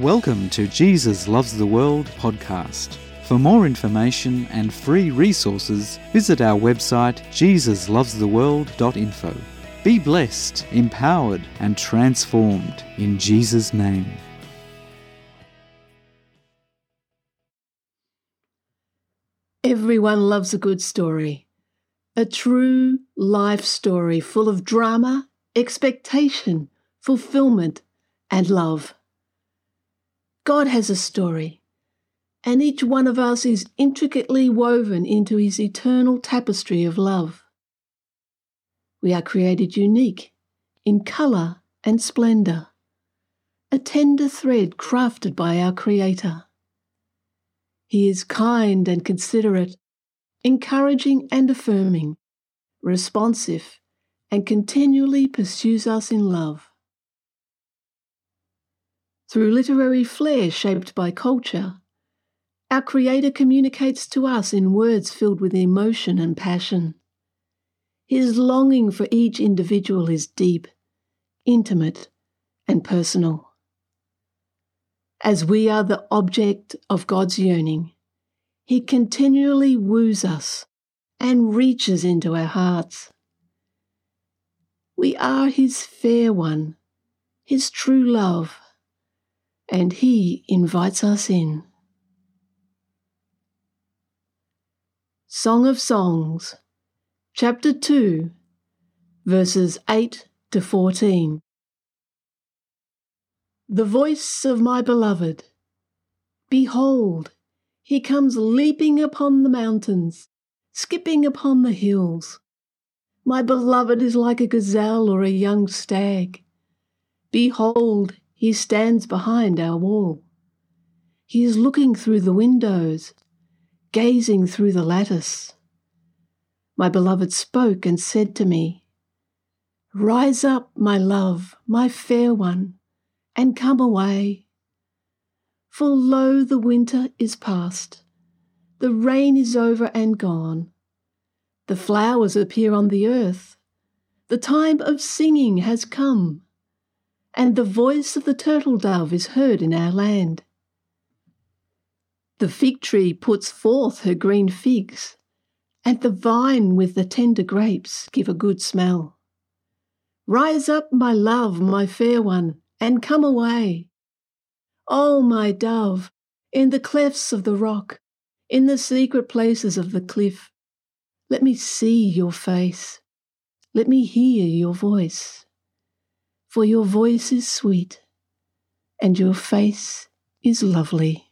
Welcome to Jesus Loves the World podcast. For more information and free resources, visit our website jesuslovestheworld.info. Be blessed, empowered, and transformed in Jesus' name. Everyone loves a good story. A true life story full of drama, expectation, fulfillment, and love. God has a story, and each one of us is intricately woven into his eternal tapestry of love. We are created unique in colour and splendour, a tender thread crafted by our Creator. He is kind and considerate, encouraging and affirming, responsive, and continually pursues us in love. Through literary flair shaped by culture, our Creator communicates to us in words filled with emotion and passion. His longing for each individual is deep, intimate, and personal. As we are the object of God's yearning, He continually woos us and reaches into our hearts. We are His fair one, His true love and He invites us in. Song of Songs, chapter 2, verses 8 to 14. The voice of my beloved. Behold, he comes leaping upon the mountains, skipping upon the hills. My beloved is like a gazelle or a young stag. Behold, he stands behind our wall. He is looking through the windows, gazing through the lattice. My beloved spoke and said to me, Rise up, my love, my fair one, and come away. For lo, the winter is past, the rain is over and gone. The flowers appear on the earth, the time of singing has come and the voice of the turtle dove is heard in our land. The fig tree puts forth her green figs, and the vine with the tender grapes give a good smell. Rise up, my love, my fair one, and come away. Oh, my dove, in the clefts of the rock, in the secret places of the cliff, let me see your face, let me hear your voice for your voice is sweet and your face is lovely.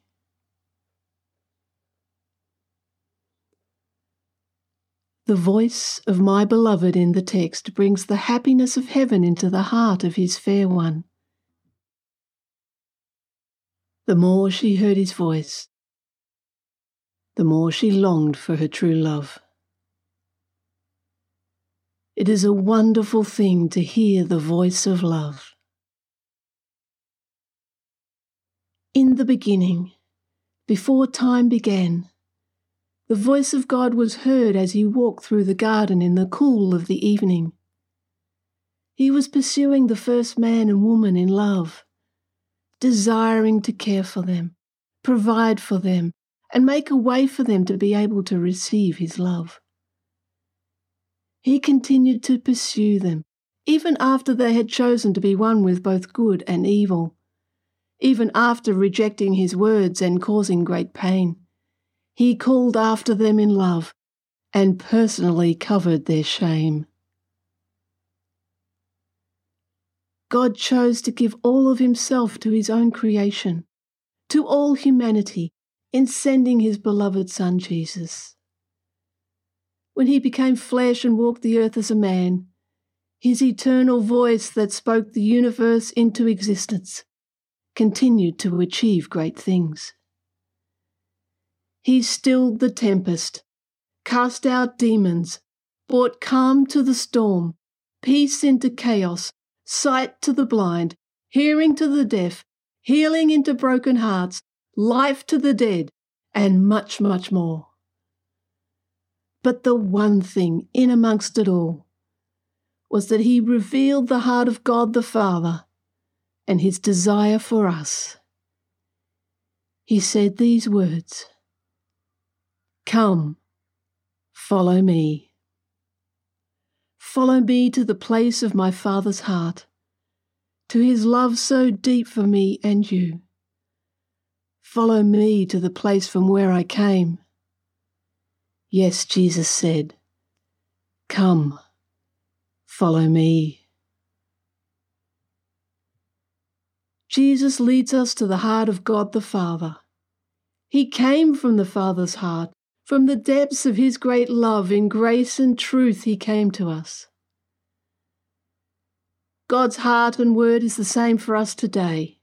The voice of my beloved in the text brings the happiness of heaven into the heart of his fair one. The more she heard his voice, the more she longed for her true love. It is a wonderful thing to hear the voice of love. In the beginning, before time began, the voice of God was heard as he walked through the garden in the cool of the evening. He was pursuing the first man and woman in love, desiring to care for them, provide for them, and make a way for them to be able to receive his love. He continued to pursue them, even after they had chosen to be one with both good and evil, even after rejecting his words and causing great pain. He called after them in love and personally covered their shame. God chose to give all of himself to his own creation, to all humanity, in sending his beloved Son Jesus when he became flesh and walked the earth as a man, his eternal voice that spoke the universe into existence continued to achieve great things. He stilled the tempest, cast out demons, brought calm to the storm, peace into chaos, sight to the blind, hearing to the deaf, healing into broken hearts, life to the dead, and much, much more but the one thing in amongst it all was that he revealed the heart of God the Father and his desire for us he said these words Come, follow me. Follow me to the place of my Father's heart, to his love so deep for me and you. Follow me to the place from where I came. Yes, Jesus said, Come, follow me. Jesus leads us to the heart of God the Father. He came from the Father's heart. From the depths of his great love in grace and truth, he came to us. God's heart and word is the same for us today.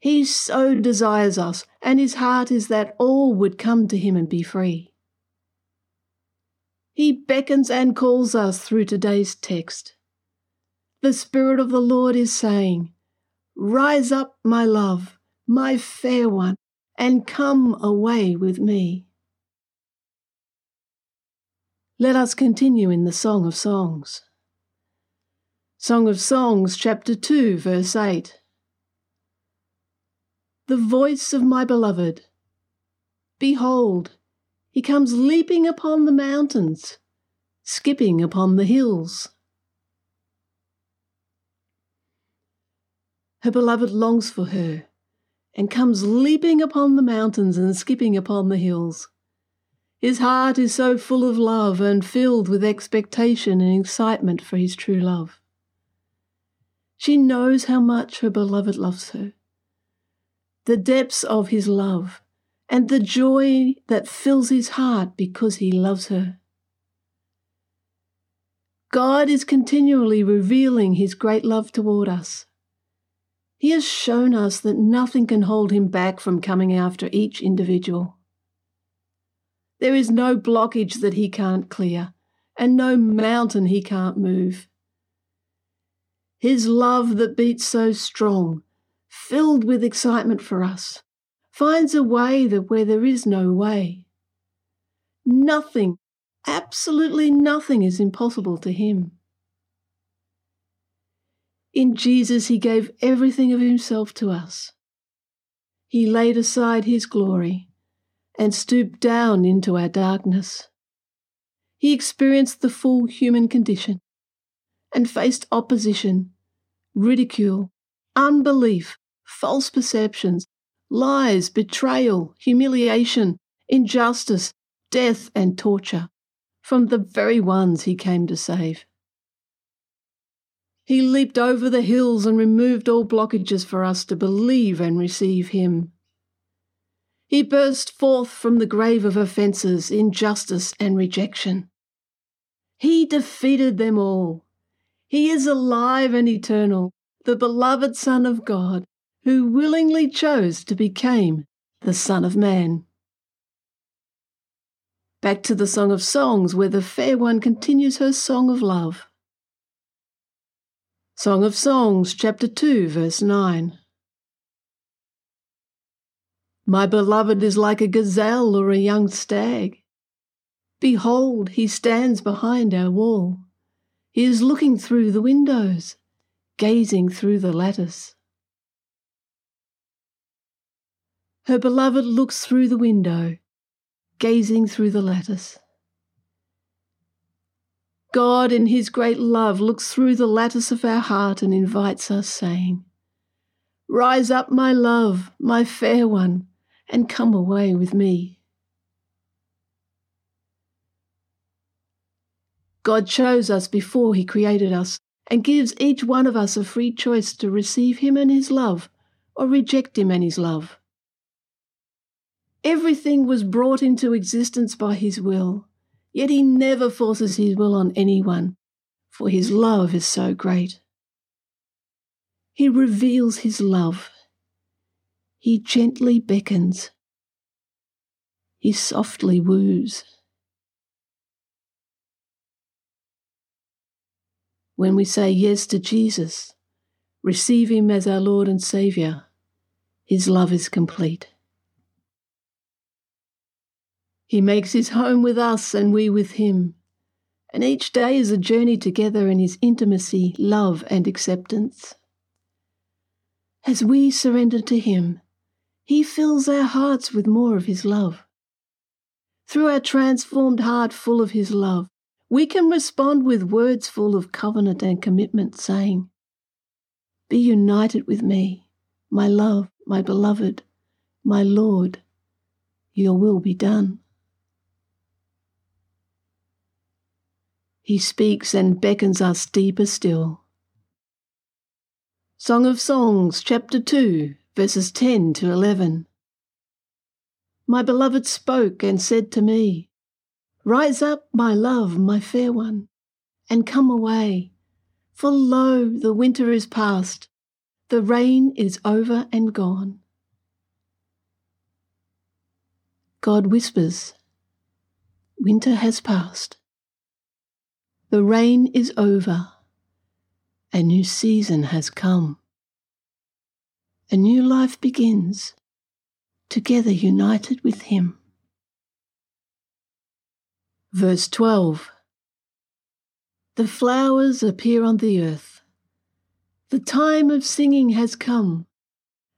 He so desires us, and his heart is that all would come to him and be free. He beckons and calls us through today's text. The Spirit of the Lord is saying, Rise up, my love, my fair one, and come away with me. Let us continue in the Song of Songs. Song of Songs, chapter 2, verse 8. The voice of my beloved. Behold, he comes leaping upon the mountains, skipping upon the hills. Her beloved longs for her and comes leaping upon the mountains and skipping upon the hills. His heart is so full of love and filled with expectation and excitement for his true love. She knows how much her beloved loves her, the depths of his love, and the joy that fills his heart because he loves her. God is continually revealing his great love toward us he has shown us that nothing can hold him back from coming after each individual. There is no blockage that he can't clear, and no mountain he can't move. His love that beats so strong, filled with excitement for us, finds a way that where there is no way. Nothing, absolutely nothing is impossible to him. In Jesus, He gave everything of Himself to us. He laid aside His glory and stooped down into our darkness. He experienced the full human condition and faced opposition, ridicule, unbelief, false perceptions, lies, betrayal, humiliation, injustice, death, and torture from the very ones he came to save. He leaped over the hills and removed all blockages for us to believe and receive Him. He burst forth from the grave of offences, injustice, and rejection. He defeated them all. He is alive and eternal, the beloved Son of God, who willingly chose to become the Son of Man. Back to the Song of Songs, where the fair one continues her song of love. Song of Songs, chapter 2, verse 9. My beloved is like a gazelle or a young stag. Behold, he stands behind our wall. He is looking through the windows, gazing through the lattice. Her beloved looks through the window, gazing through the lattice. God, in His great love, looks through the lattice of our heart and invites us, saying, Rise up, my love, my fair one, and come away with me. God chose us before He created us and gives each one of us a free choice to receive Him and His love or reject Him and His love. Everything was brought into existence by His will Yet he never forces his will on anyone, for his love is so great. He reveals his love. He gently beckons. He softly woos. When we say yes to Jesus, receive him as our Lord and Saviour, his love is complete. He makes his home with us and we with him. And each day is a journey together in his intimacy, love, and acceptance. As we surrender to him, He fills our hearts with more of His love. Through our transformed heart full of His love, we can respond with words full of covenant and commitment, saying, Be united with me, my love, my beloved, my Lord, your will be done. He speaks and beckons us deeper still. Song of Songs, chapter 2, verses 10 to 11. My beloved spoke and said to me, Rise up, my love, my fair one, and come away. For lo, the winter is past, the rain is over and gone. God whispers, Winter has passed. The rain is over. A new season has come. A new life begins, together united with Him. Verse 12 The flowers appear on the earth. The time of singing has come,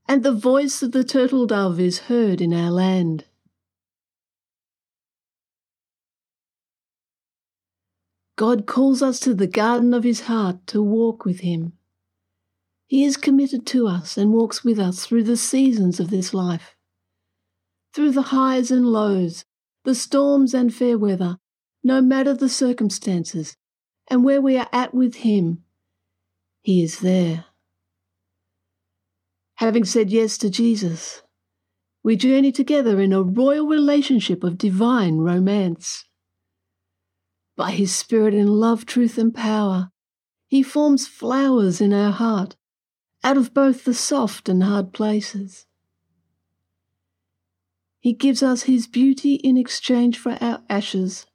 and the voice of the turtle dove is heard in our land. God calls us to the garden of His heart to walk with Him. He is committed to us and walks with us through the seasons of this life, through the highs and lows, the storms and fair weather, no matter the circumstances, and where we are at with Him, He is there. Having said yes to Jesus, we journey together in a royal relationship of divine romance. By His Spirit in love, truth, and power, He forms flowers in our heart out of both the soft and hard places. He gives us His beauty in exchange for our ashes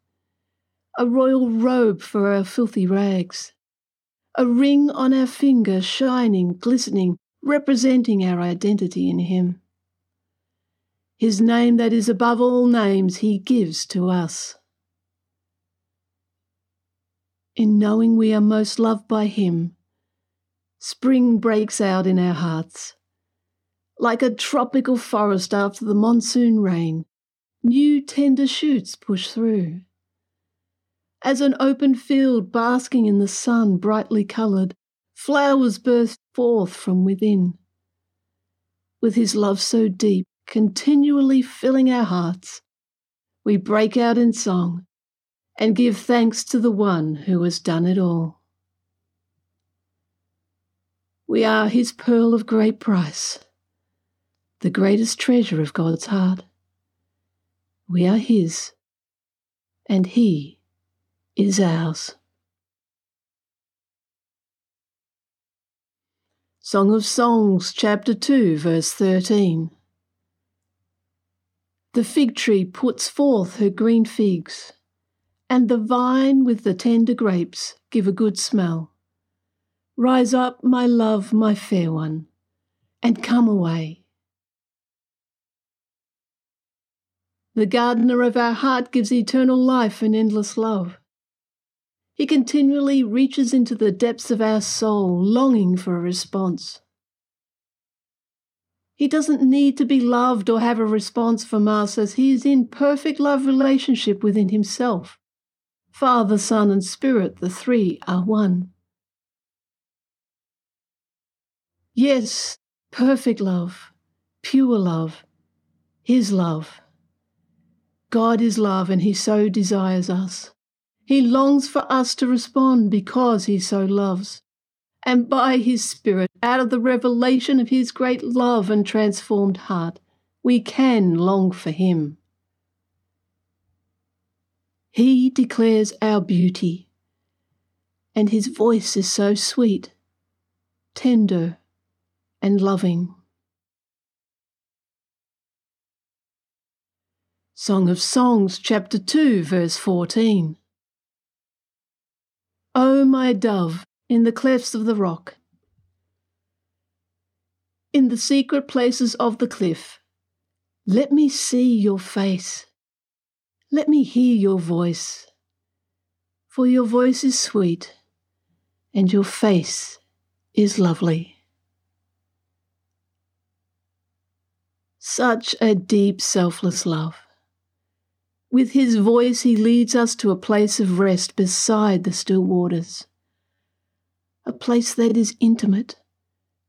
a royal robe for our filthy rags, a ring on our finger shining, glistening, representing our identity in Him. His name that is above all names He gives to us. In knowing we are most loved by Him, spring breaks out in our hearts. Like a tropical forest after the monsoon rain, new tender shoots push through as an open field basking in the sun, brightly coloured, flowers burst forth from within. With his love so deep, continually filling our hearts, we break out in song and give thanks to the one who has done it all. We are his pearl of great price, the greatest treasure of God's heart. We are his, and he is ours. Song of Songs, chapter 2, verse 13. The fig tree puts forth her green figs, and the vine with the tender grapes give a good smell. Rise up, my love, my fair one, and come away. The gardener of our heart gives eternal life and endless love. He continually reaches into the depths of our soul, longing for a response. He doesn't need to be loved or have a response from us as he is in perfect love relationship within himself. Father, Son, and Spirit, the three are one. Yes, perfect love, pure love, his love. God is love and he so desires us. He longs for us to respond because he so loves. And by his Spirit, out of the revelation of his great love and transformed heart, we can long for him. He declares our beauty, and his voice is so sweet, tender, and loving. Song of Songs, chapter 2, verse 14. O my dove, in the clefts of the rock, in the secret places of the cliff, let me see your face. Let me hear your voice. For your voice is sweet, and your face is lovely. Such a deep, selfless love. With his voice, he leads us to a place of rest beside the still waters. A place that is intimate,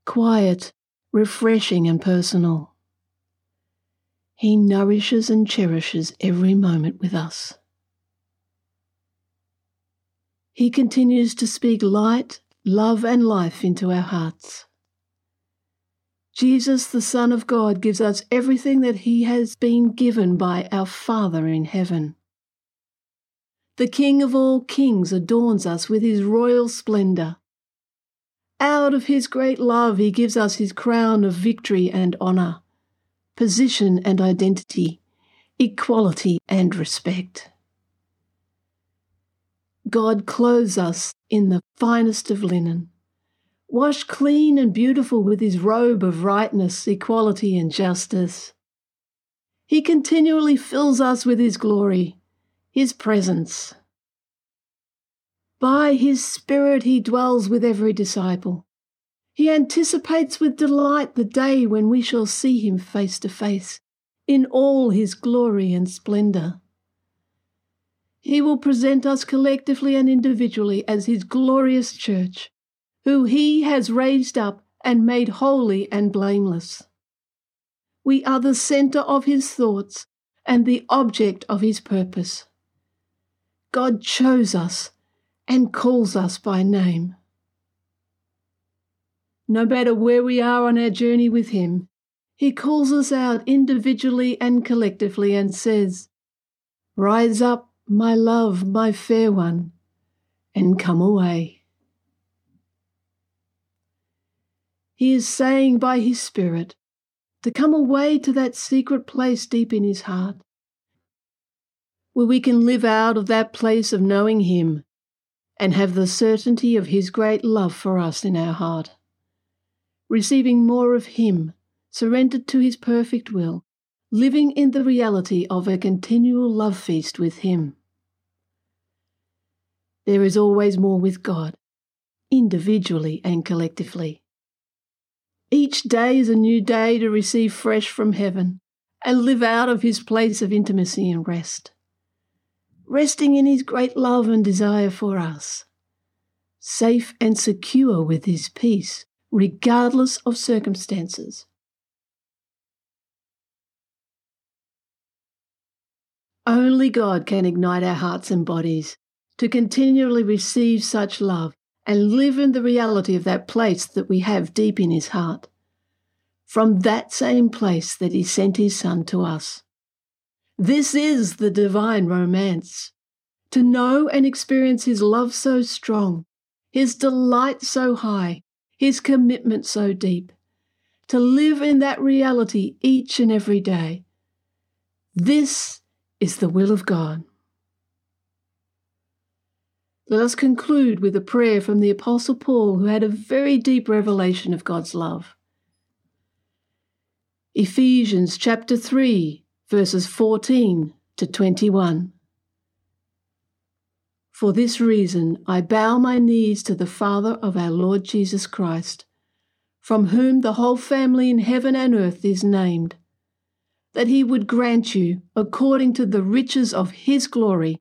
quiet, refreshing, and personal. He nourishes and cherishes every moment with us. He continues to speak light, love, and life into our hearts. Jesus, the Son of God, gives us everything that He has been given by our Father in heaven. The King of all kings adorns us with His royal splendour. Out of His great love, He gives us His crown of victory and honour, position and identity, equality and respect. God clothes us in the finest of linen, washed clean and beautiful with his robe of rightness, equality, and justice. He continually fills us with his glory, his presence. By his Spirit he dwells with every disciple. He anticipates with delight the day when we shall see him face to face in all his glory and splendour. He will present us collectively and individually as His glorious church, who He has raised up and made holy and blameless. We are the centre of His thoughts and the object of His purpose. God chose us and calls us by name. No matter where we are on our journey with Him, He calls us out individually and collectively and says, Rise up my love, my fair one, and come away. He is saying by his Spirit to come away to that secret place deep in his heart, where we can live out of that place of knowing him and have the certainty of his great love for us in our heart, receiving more of him, surrendered to his perfect will living in the reality of a continual love feast with Him. There is always more with God, individually and collectively. Each day is a new day to receive fresh from heaven and live out of His place of intimacy and rest, resting in His great love and desire for us, safe and secure with His peace, regardless of circumstances. Only God can ignite our hearts and bodies to continually receive such love and live in the reality of that place that we have deep in His heart. From that same place that He sent His Son to us. This is the divine romance. To know and experience His love so strong, His delight so high, His commitment so deep. To live in that reality each and every day. This is the will of God. Let us conclude with a prayer from the Apostle Paul, who had a very deep revelation of God's love. Ephesians chapter 3, verses 14 to 21. For this reason I bow my knees to the Father of our Lord Jesus Christ, from whom the whole family in heaven and earth is named that he would grant you, according to the riches of his glory,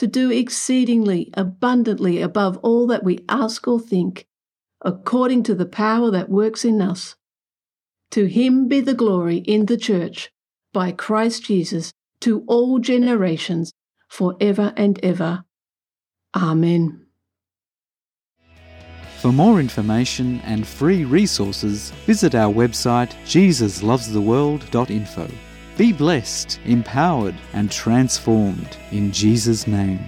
to do exceedingly abundantly above all that we ask or think, according to the power that works in us. To him be the glory in the church by Christ Jesus to all generations, for ever and ever. Amen. For more information and free resources, visit our website jesuslovestheworld.info. Be blessed, empowered, and transformed in Jesus' name.